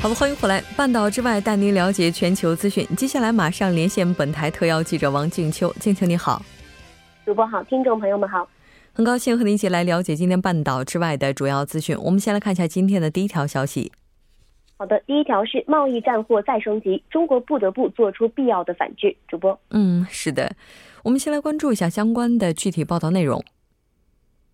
好的，欢迎回来，半岛之外带您了解全球资讯。接下来马上连线本台特邀记者王静秋，静秋你好，主播好，听众朋友们好，很高兴和您一起来了解今天半岛之外的主要资讯。我们先来看一下今天的第一条消息。好的，第一条是贸易战或再升级，中国不得不做出必要的反制。主播，嗯，是的，我们先来关注一下相关的具体报道内容。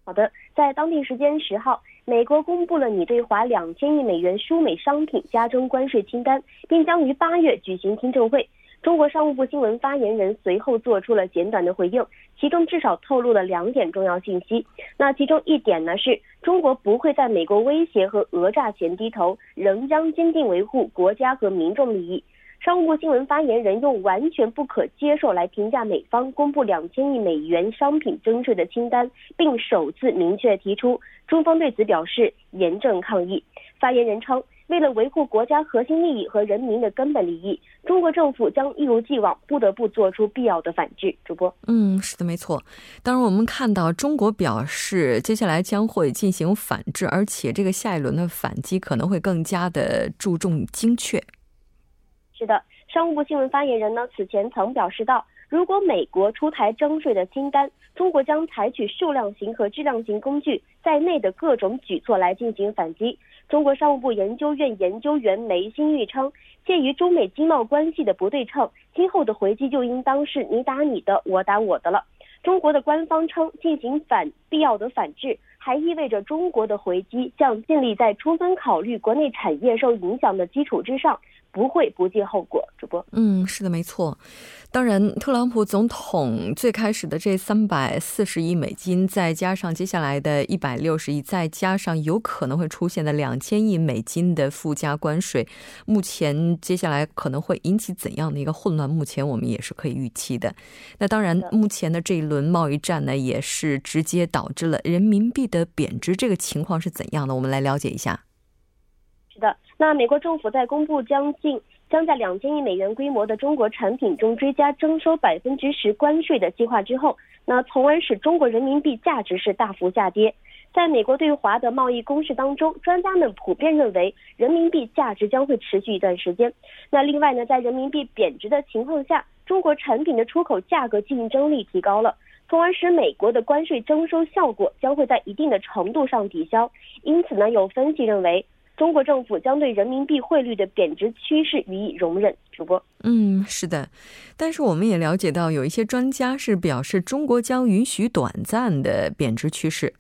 好的，在当地时间十号。美国公布了拟对华两千亿美元输美商品加征关税清单，并将于八月举行听证会。中国商务部新闻发言人随后做出了简短的回应，其中至少透露了两点重要信息。那其中一点呢，是中国不会在美国威胁和讹诈前低头，仍将坚定维护国家和民众利益。商务部新闻发言人用完全不可接受来评价美方公布两千亿美元商品征税的清单，并首次明确提出，中方对此表示严正抗议。发言人称，为了维护国家核心利益和人民的根本利益，中国政府将一如既往不得不做出必要的反制。主播，嗯，是的，没错。当然，我们看到中国表示，接下来将会进行反制，而且这个下一轮的反击可能会更加的注重精确。是的，商务部新闻发言人呢此前曾表示到，如果美国出台征税的清单，中国将采取数量型和质量型工具在内的各种举措来进行反击。中国商务部研究院研究员梅新玉称，鉴于中美经贸关系的不对称，今后的回击就应当是你打你的，我打我的了。中国的官方称，进行反必要的反制，还意味着中国的回击将建立在充分考虑国内产业受影响的基础之上。不会不计后果，主播。嗯，是的，没错。当然，特朗普总统最开始的这三百四十亿美金，再加上接下来的一百六十亿，再加上有可能会出现的两千亿美金的附加关税，目前接下来可能会引起怎样的一个混乱？目前我们也是可以预期的。那当然，目前的这一轮贸易战呢，也是直接导致了人民币的贬值。这个情况是怎样的？我们来了解一下。是的，那美国政府在公布将近将在两千亿美元规模的中国产品中追加征收百分之十关税的计划之后，那从而使中国人民币价值是大幅下跌。在美国对华的贸易攻势当中，专家们普遍认为人民币价值将会持续一段时间。那另外呢，在人民币贬值的情况下，中国产品的出口价格竞争力提高了，从而使美国的关税征收效果将会在一定的程度上抵消。因此呢，有分析认为。中国政府将对人民币汇率的贬值趋势予以容忍。主播，嗯，是的，但是我们也了解到，有一些专家是表示，中国将允许短暂的贬值趋势。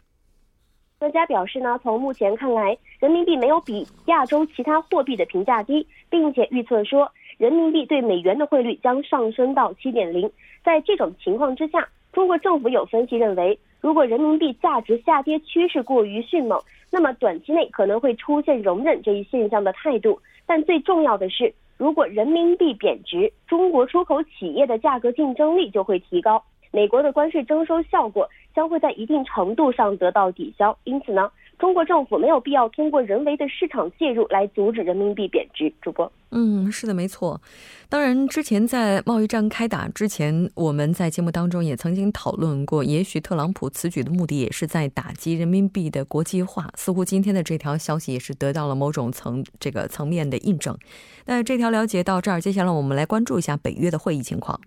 专家表示呢，从目前看来，人民币没有比亚洲其他货币的评价低，并且预测说，人民币对美元的汇率将上升到七点零。在这种情况之下，中国政府有分析认为，如果人民币价值下跌趋势过于迅猛。那么短期内可能会出现容忍这一现象的态度，但最重要的是，如果人民币贬值，中国出口企业的价格竞争力就会提高，美国的关税征收效果将会在一定程度上得到抵消。因此呢？中国政府没有必要通过人为的市场介入来阻止人民币贬值。主播，嗯，是的，没错。当然，之前在贸易战开打之前，我们在节目当中也曾经讨论过，也许特朗普此举的目的也是在打击人民币的国际化。似乎今天的这条消息也是得到了某种层这个层面的印证。那这条了解到这儿，接下来我们来关注一下北约的会议情况。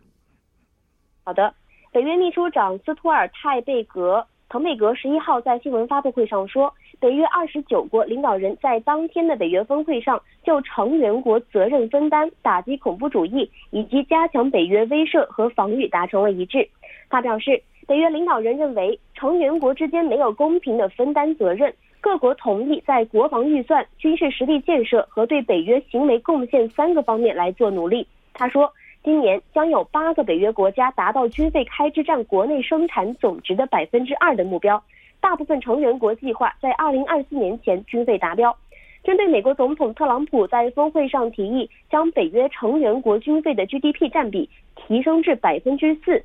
好的，北约秘书长斯托尔泰贝格。滕贝格十一号在新闻发布会上说，北约二十九国领导人在当天的北约峰会上就成员国责任分担、打击恐怖主义以及加强北约威慑和防御达成了一致。他表示，北约领导人认为，成员国之间没有公平的分担责任，各国同意在国防预算、军事实力建设和对北约行为贡献三个方面来做努力。他说，今年将有八个北约国家达到军费开支占国内生产总值的百分之二的目标，大部分成员国计划在二零二四年前军费达标。针对美国总统特朗普在峰会上提议将北约成员国军费的 GDP 占比提升至百分之四，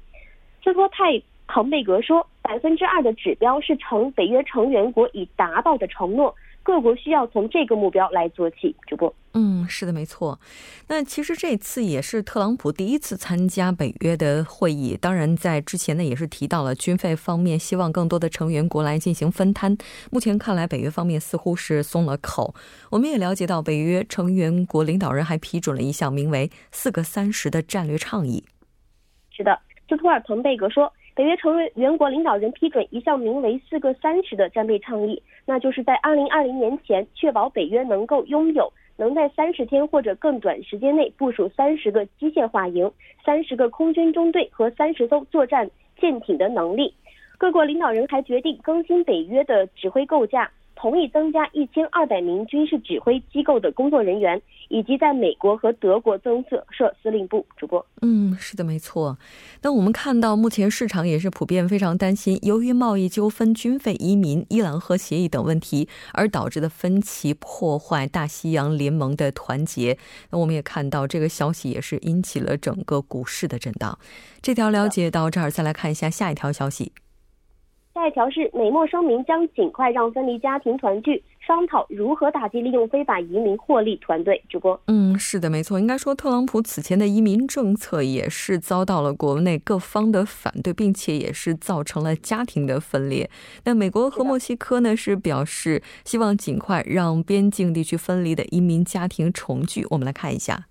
斯托泰滕贝格说，百分之二的指标是成北约成员国已达到的承诺。各国需要从这个目标来做起。主播，嗯，是的，没错。那其实这次也是特朗普第一次参加北约的会议。当然，在之前呢，也是提到了军费方面，希望更多的成员国来进行分摊。目前看来，北约方面似乎是松了口。我们也了解到，北约成员国领导人还批准了一项名为“四个三十”的战略倡议。是的，斯托尔滕贝格说。北约成员国领导人批准一项名为“四个三十”的战备倡议，那就是在二零二零年前确保北约能够拥有能在三十天或者更短时间内部署三十个机械化营、三十个空军中队和三十艘作战舰艇的能力。各国领导人还决定更新北约的指挥构架。同意增加一千二百名军事指挥机构的工作人员，以及在美国和德国增设设司令部。主播，嗯，是的，没错。那我们看到，目前市场也是普遍非常担心，由于贸易纠纷、军费、移民、伊朗核协议等问题而导致的分歧，破坏大西洋联盟的团结。那我们也看到，这个消息也是引起了整个股市的震荡。这条了解到这儿，再来看一下下一条消息。下一条是美墨声明将尽快让分离家庭团聚，商讨如何打击利用非法移民获利团队。主播，嗯，是的，没错。应该说，特朗普此前的移民政策也是遭到了国内各方的反对，并且也是造成了家庭的分裂。那美国和墨西哥呢，是表示希望尽快让边境地区分离的移民家庭重聚。我们来看一下。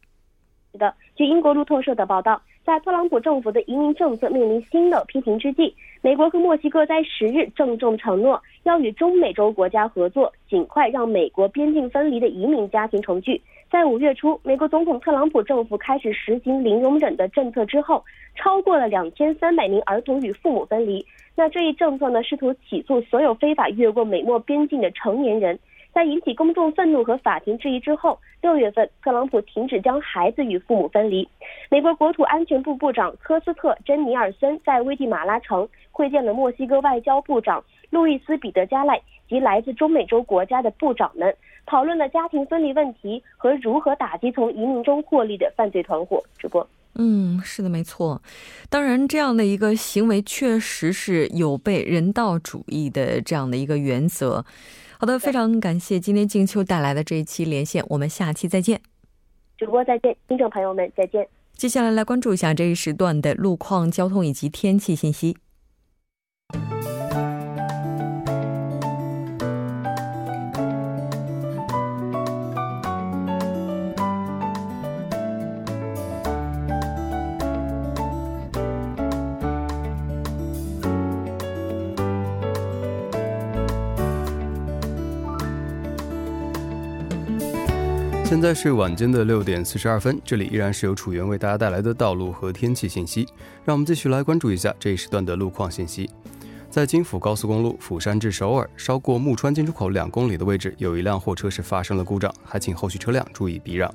是的，据英国路透社的报道。在特朗普政府的移民政策面临新的批评之际，美国和墨西哥在十日郑重承诺要与中美洲国家合作，尽快让美国边境分离的移民家庭重聚。在五月初，美国总统特朗普政府开始实行零容忍的政策之后，超过了两千三百名儿童与父母分离。那这一政策呢，试图起诉所有非法越过美墨边境的成年人。在引起公众愤怒和法庭质疑之后，六月份，特朗普停止将孩子与父母分离。美国国土安全部部长科斯特·珍尼尔森在危地马拉城会见了墨西哥外交部长路易斯·彼得加赖及来自中美洲国家的部长们，讨论了家庭分离问题和如何打击从移民中获利的犯罪团伙。主播，嗯，是的，没错。当然，这样的一个行为确实是有悖人道主义的这样的一个原则。好的，非常感谢今天静秋带来的这一期连线，我们下期再见。主播再见，听众朋友们再见。接下来来关注一下这一时段的路况、交通以及天气信息。现在是晚间的六点四十二分，这里依然是由楚源为大家带来的道路和天气信息。让我们继续来关注一下这一时段的路况信息。在京釜高速公路釜山至首尔，稍过木川进出口两公里的位置，有一辆货车是发生了故障，还请后续车辆注意避让。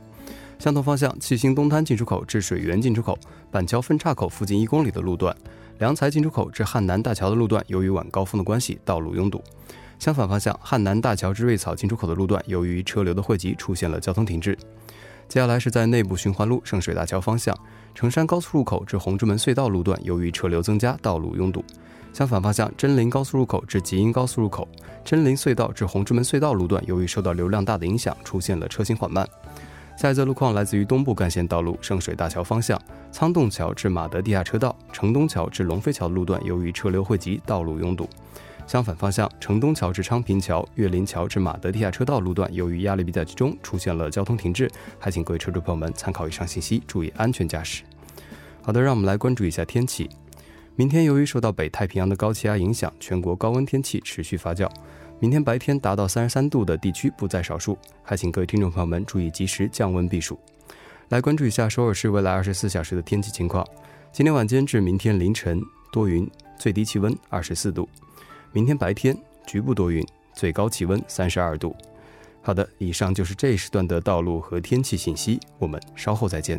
相同方向，七星东滩进出口至水源进出口板桥分岔口附近一公里的路段，良才进出口至汉南大桥的路段，由于晚高峰的关系，道路拥堵。相反方向，汉南大桥至瑞草进出口的路段，由于车流的汇集，出现了交通停滞。接下来是在内部循环路圣水大桥方向，成山高速入口至红之门隧道路段，由于车流增加，道路拥堵。相反方向，真林高速入口至吉英高速入口、真林隧道至红之门隧道路段，由于受到流量大的影响，出现了车行缓慢。下一则路况来自于东部干线道路圣水大桥方向，仓洞桥至马德地下车道、城东桥至龙飞桥路段，由于车流汇集，道路拥堵。相反方向，城东桥至昌平桥、岳林桥至马德地下车道路段，由于压力比较集中，出现了交通停滞。还请各位车主朋友们参考以上信息，注意安全驾驶。好的，让我们来关注一下天气。明天由于受到北太平洋的高气压影响，全国高温天气持续发酵。明天白天达到三十三度的地区不在少数，还请各位听众朋友们注意及时降温避暑。来关注一下首尔市未来二十四小时的天气情况。今天晚间至明天凌晨多云。最低气温二十四度。明天白天局部多云，最高气温三十二度。好的，以上就是这一时段的道路和天气信息，我们稍后再见。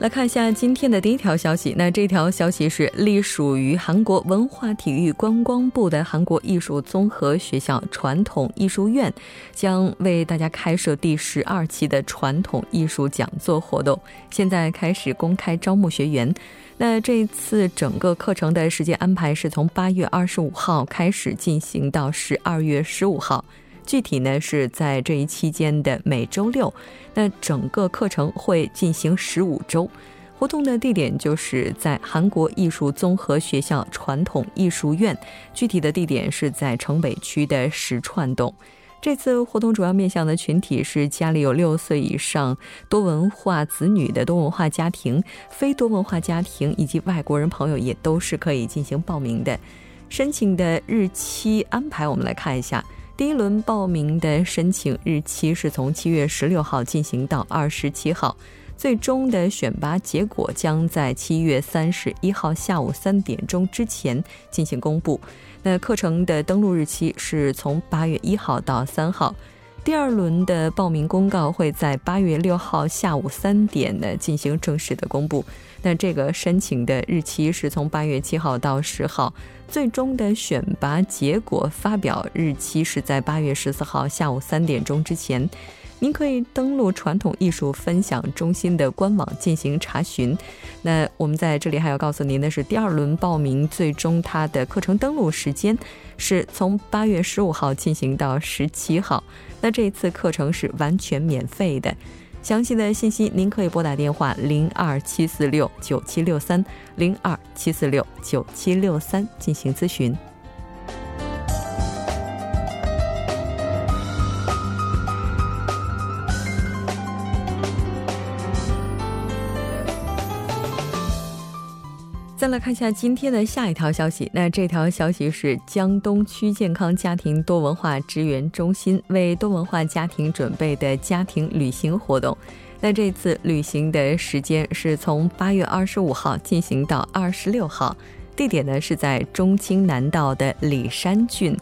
来看一下今天的第一条消息。那这条消息是隶属于韩国文化体育观光部的韩国艺术综合学校传统艺术院，将为大家开设第十二期的传统艺术讲座活动。现在开始公开招募学员。那这次整个课程的时间安排是从八月二十五号开始进行到十二月十五号。具体呢是在这一期间的每周六，那整个课程会进行十五周。活动的地点就是在韩国艺术综合学校传统艺术院，具体的地点是在城北区的石串洞。这次活动主要面向的群体是家里有六岁以上多文化子女的多文化家庭、非多文化家庭以及外国人朋友，也都是可以进行报名的。申请的日期安排，我们来看一下。第一轮报名的申请日期是从七月十六号进行到二十七号，最终的选拔结果将在七月三十一号下午三点钟之前进行公布。那课程的登录日期是从八月一号到三号。第二轮的报名公告会在八月六号下午三点呢进行正式的公布。那这个申请的日期是从八月七号到十号，最终的选拔结果发表日期是在八月十四号下午三点钟之前。您可以登录传统艺术分享中心的官网进行查询。那我们在这里还要告诉您的是，第二轮报名最终它的课程登录时间是从八月十五号进行到十七号。那这一次课程是完全免费的。详细的信息您可以拨打电话零二七四六九七六三零二七四六九七六三进行咨询。看一下今天的下一条消息。那这条消息是江东区健康家庭多文化支援中心为多文化家庭准备的家庭旅行活动。那这次旅行的时间是从八月二十五号进行到二十六号，地点呢是在中青南道的里山郡。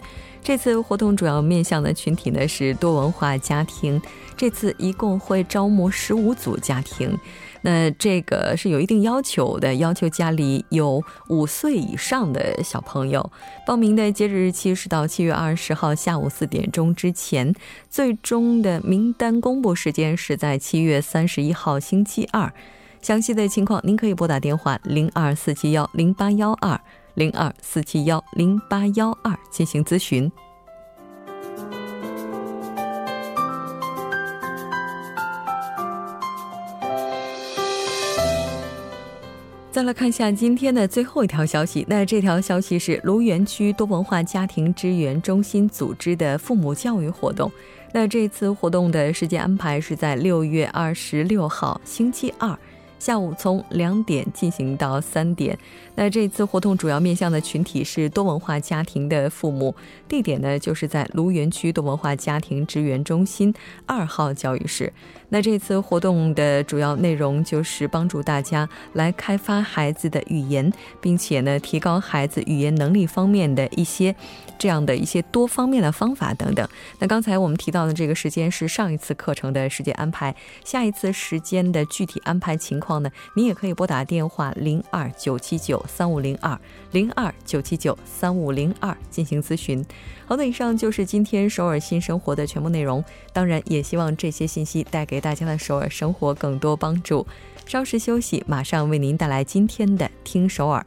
这次活动主要面向的群体呢是多文化家庭。这次一共会招募十五组家庭。那这个是有一定要求的，要求家里有五岁以上的小朋友。报名的截止日期是到七月二十号下午四点钟之前，最终的名单公布时间是在七月三十一号星期二。详细的情况您可以拨打电话零二四七幺零八幺二零二四七幺零八幺二进行咨询。再来看一下今天的最后一条消息。那这条消息是卢园区多文化家庭支援中心组织的父母教育活动。那这次活动的时间安排是在六月二十六号星期二。下午从两点进行到三点。那这次活动主要面向的群体是多文化家庭的父母，地点呢就是在卢园区多文化家庭支援中心二号教育室。那这次活动的主要内容就是帮助大家来开发孩子的语言，并且呢提高孩子语言能力方面的一些这样的一些多方面的方法等等。那刚才我们提到的这个时间是上一次课程的时间安排，下一次时间的具体安排情况。呢，您也可以拨打电话零二九七九三五零二零二九七九三五零二进行咨询。好的，以上就是今天首尔新生活的全部内容。当然，也希望这些信息带给给大家的首尔生活更多帮助。稍事休息，马上为您带来今天的听首尔。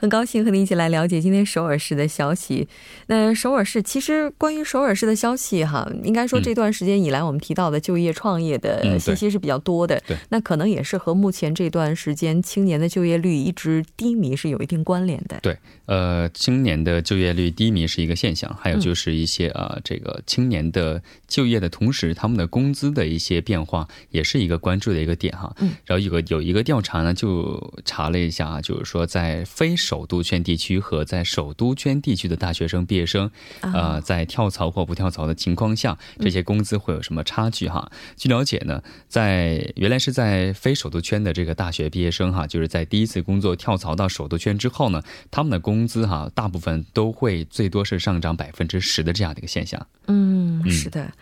很高兴和您一起来了解今天首尔市的消息。那首尔市其实关于首尔市的消息哈，应该说这段时间以来我们提到的就业创业的信息是比较多的。对，那可能也是和目前这段时间青年的就业率一直低迷是有一定关联的。对，呃，青年的就业率低迷是一个现象，还有就是一些呃，这个青年的就业的同时，他们的工资的一些变化也是一个关注的一个点哈。嗯。然后有个有一个调查呢，就查了一下啊，就是说在非首都圈地区和在首都圈地区的大学生毕业生，呃，在跳槽或不跳槽的情况下，这些工资会有什么差距哈？据了解呢，在原来是在非首都圈的这个大学毕业生哈，就是在第一次工作跳槽到首都圈之后呢，他们的工资哈，大部分都会最多是上涨百分之十的这样的一个现象。嗯，是的。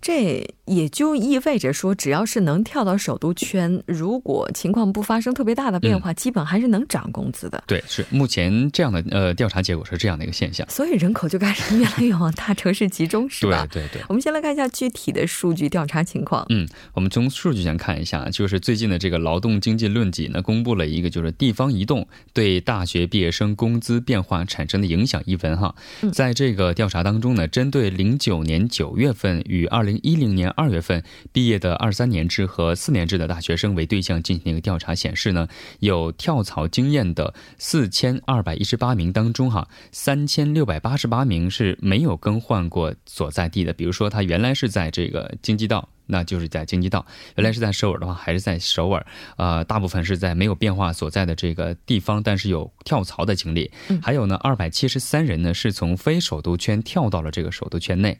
这也就意味着说，只要是能跳到首都圈，如果情况不发生特别大的变化，基本还是能涨工资的。对，是目前这样的呃调查结果是这样的一个现象。所以人口就开始越来越往大城市集中，是吧？对对对。我们先来看一下具体的数据调查情况。嗯，我们从数据上看一下，就是最近的这个劳动经济论辑呢，公布了一个就是地方移动对大学毕业生工资变化产生的影响一文哈。在这个调查当中呢，针对零九年九月份与二零一零年二月份毕业的二三年制和四年制的大学生为对象进行一个调查，显示呢，有跳槽经验的四千二百一十八名当中，哈，三千六百八十八名是没有更换过所在地的。比如说，他原来是在这个京畿道。那就是在京畿道，原来是在首尔的话，还是在首尔，呃，大部分是在没有变化所在的这个地方，但是有跳槽的经历。还有呢，二百七十三人呢是从非首都圈跳到了这个首都圈内，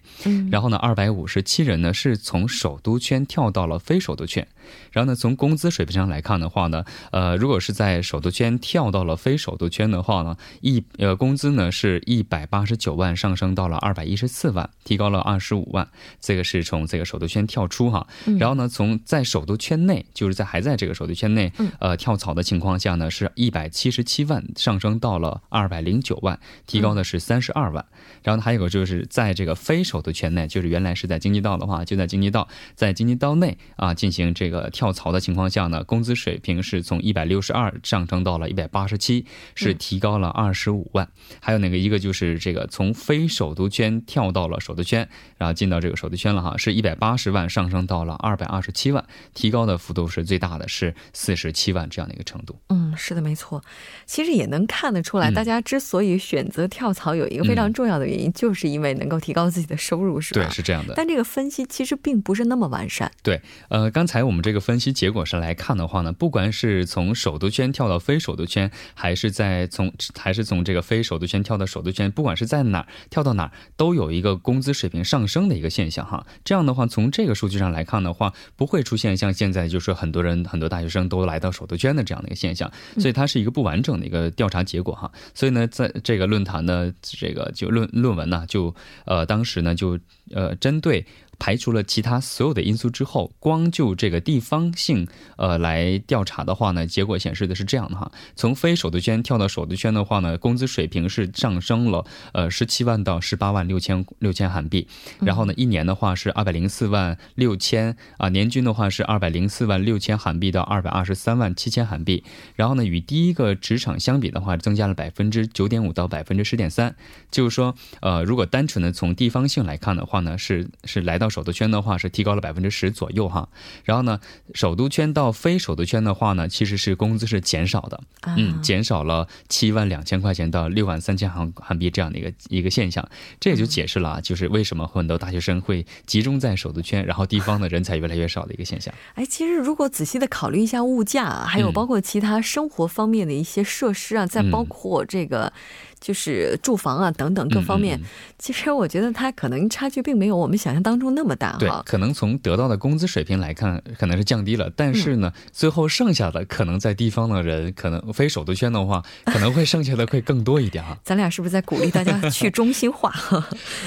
然后呢，二百五十七人呢是从首都圈跳到了非首都圈。然后呢，从工资水平上来看的话呢，呃，如果是在首都圈跳到了非首都圈的话呢，一呃工资呢是一百八十九万上升到了二百一十四万，提高了二十五万。这个是从这个首都圈跳出。出哈，然后呢，从在首都圈内，就是在还在这个首都圈内，呃，跳槽的情况下呢，是一百七十七万上升到了二百零九万，提高的是三十二万。然后呢，还有个就是在这个非首都圈内，就是原来是在京畿道的话，就在京畿道，在京畿道内啊进行这个跳槽的情况下呢，工资水平是从一百六十二上升到了一百八十七，是提高了二十五万。还有哪个一个就是这个从非首都圈跳到了首都圈，然后进到这个首都圈了哈，是一百八十万上。升到了二百二十七万，提高的幅度是最大的，是四十七万这样的一个程度。嗯，是的，没错。其实也能看得出来，大家之所以选择跳槽，有一个非常重要的原因，就是因为能够提高自己的收入，是吧？对，是这样的。但这个分析其实并不是那么完善。对，呃，刚才我们这个分析结果上来看的话呢，不管是从首都圈跳到非首都圈，还是在从还是从这个非首都圈跳到首都圈，不管是在哪儿跳到哪儿，都有一个工资水平上升的一个现象哈。这样的话，从这个数据。上来看的话，不会出现像现在就是很多人很多大学生都来到首都圈的这样的一个现象，所以它是一个不完整的一个调查结果哈。所以呢，在这个论坛呢这个就论论文呢，就呃当时呢就呃针对。排除了其他所有的因素之后，光就这个地方性呃来调查的话呢，结果显示的是这样的哈。从非首都圈跳到首都圈的话呢，工资水平是上升了呃十七万到十八万六千六千韩币，然后呢一年的话是二百零四万六千啊，年均的话是二百零四万六千韩币到二百二十三万七千韩币，然后呢与第一个职场相比的话，增加了百分之九点五到百分之十点三，就是说呃如果单纯的从地方性来看的话呢，是是来到。首都圈的话是提高了百分之十左右哈，然后呢，首都圈到非首都圈的话呢，其实是工资是减少的，嗯，减少了七万两千块钱到六万三千韩韩币这样的一个一个现象，这也就解释了啊就是为什么很多大学生会集中在首都圈，然后地方的人才越来越少的一个现象。哎，其实如果仔细的考虑一下物价，还有包括其他生活方面的一些设施啊，再包括这个。就是住房啊等等各方面，其实我觉得它可能差距并没有我们想象当中那么大哈。对，可能从得到的工资水平来看，可能是降低了，但是呢，最后剩下的可能在地方的人，可能非首都圈的话，可能会剩下的会更多一点啊。咱俩是不是在鼓励大家去 中心化？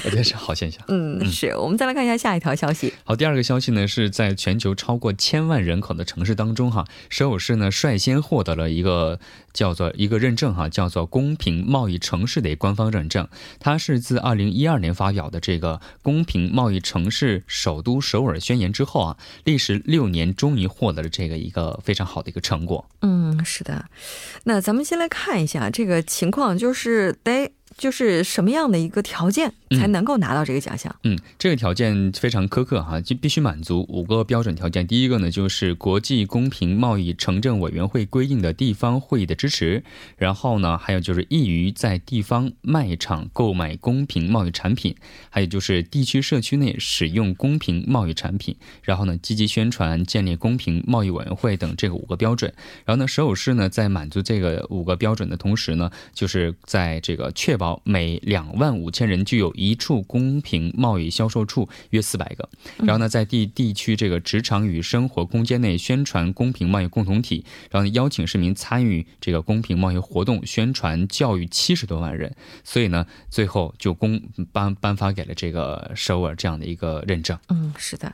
我觉得是好现象。嗯，是我们再来看一下下一条消息。好，第二个消息呢是在全球超过千万人口的城市当中哈，首尔市呢率先获得了一个叫做一个认证哈，叫做公平贸易城市的官方认证。它是自二零一二年发表的这个公平贸易城市首都首尔宣言之后啊，历时六年终于获得了这个一个非常好的一个成果。嗯，是的。那咱们先来看一下这个情况，就是得。就是什么样的一个条件才能够拿到这个奖项？嗯，这个条件非常苛刻哈，就必须满足五个标准条件。第一个呢，就是国际公平贸易城镇委员会规定的地方会议的支持。然后呢，还有就是易于在地方卖场购买公平贸易产品，还有就是地区社区内使用公平贸易产品。然后呢，积极宣传建立公平贸易委员会等这个五个标准。然后呢，首尔市呢在满足这个五个标准的同时呢，就是在这个确保。保每两万五千人具有一处公平贸易销售处，约四百个。然后呢，在地地区这个职场与生活空间内宣传公平贸易共同体，然后邀请市民参与这个公平贸易活动，宣传教育七十多万人。所以呢，最后就公颁颁发给了这个首尔这样的一个认证。嗯，是的。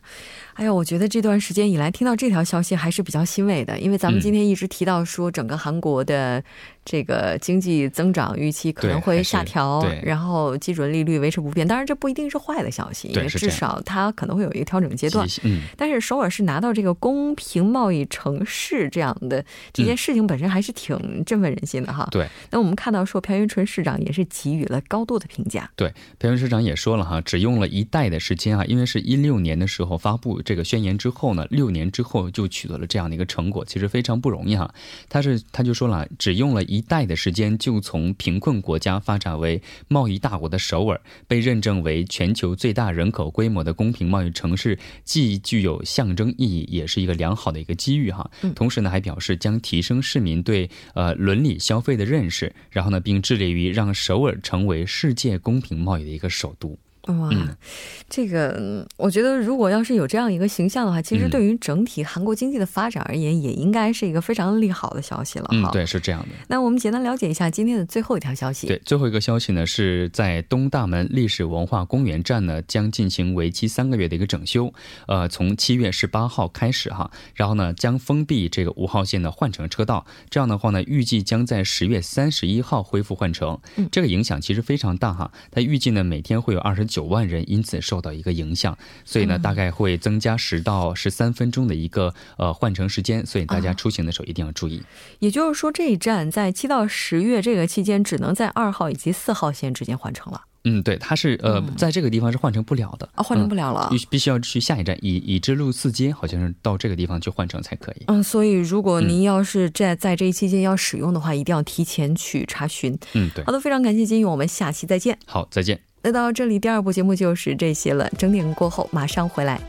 哎呦，我觉得这段时间以来听到这条消息还是比较欣慰的，因为咱们今天一直提到说整个韩国的这个经济增长预期可能会下调，然后基准利率维持不变。当然，这不一定是坏的消息，因为至少它可能会有一个调整阶段。嗯，但是首尔是拿到这个公平贸易城市这样的这件事情本身还是挺振奋人心的哈。对，那我们看到说朴元淳市长也是给予了高度的评价。对，朴元市长也说了哈，只用了一代的时间啊，因为是一六年的时候发布。这个宣言之后呢，六年之后就取得了这样的一个成果，其实非常不容易哈。他是他就说了，只用了一代的时间，就从贫困国家发展为贸易大国的首尔，被认证为全球最大人口规模的公平贸易城市，既具有象征意义，也是一个良好的一个机遇哈。同时呢，还表示将提升市民对呃伦理消费的认识，然后呢，并致力于让首尔成为世界公平贸易的一个首都。哇，这个我觉得，如果要是有这样一个形象的话，其实对于整体韩国经济的发展而言，也应该是一个非常利好的消息了。嗯，对，是这样的。那我们简单了解一下今天的最后一条消息。对，最后一个消息呢，是在东大门历史文化公园站呢，将进行为期三个月的一个整修。呃，从七月十八号开始哈，然后呢，将封闭这个五号线的换乘车道。这样的话呢，预计将在十月三十一号恢复换乘。嗯，这个影响其实非常大哈。它预计呢，每天会有二十九。九万人因此受到一个影响，所以呢，大概会增加十到十三分钟的一个呃换乘时间，所以大家出行的时候一定要注意。也就是说，这一站在七到十月这个期间，只能在二号以及四号线之间换乘了。嗯，对，它是呃，在这个地方是换乘不了的啊，换乘不了了，必必须要去下一站以以知路四街，好像是到这个地方去换乘才可以。嗯，所以如果您要是在在这一期间要使用的话，一定要提前去查询。嗯，对。好的，非常感谢金勇，我们下期再见。好，再见。那到这里，第二部节目就是这些了。整点过后马上回来。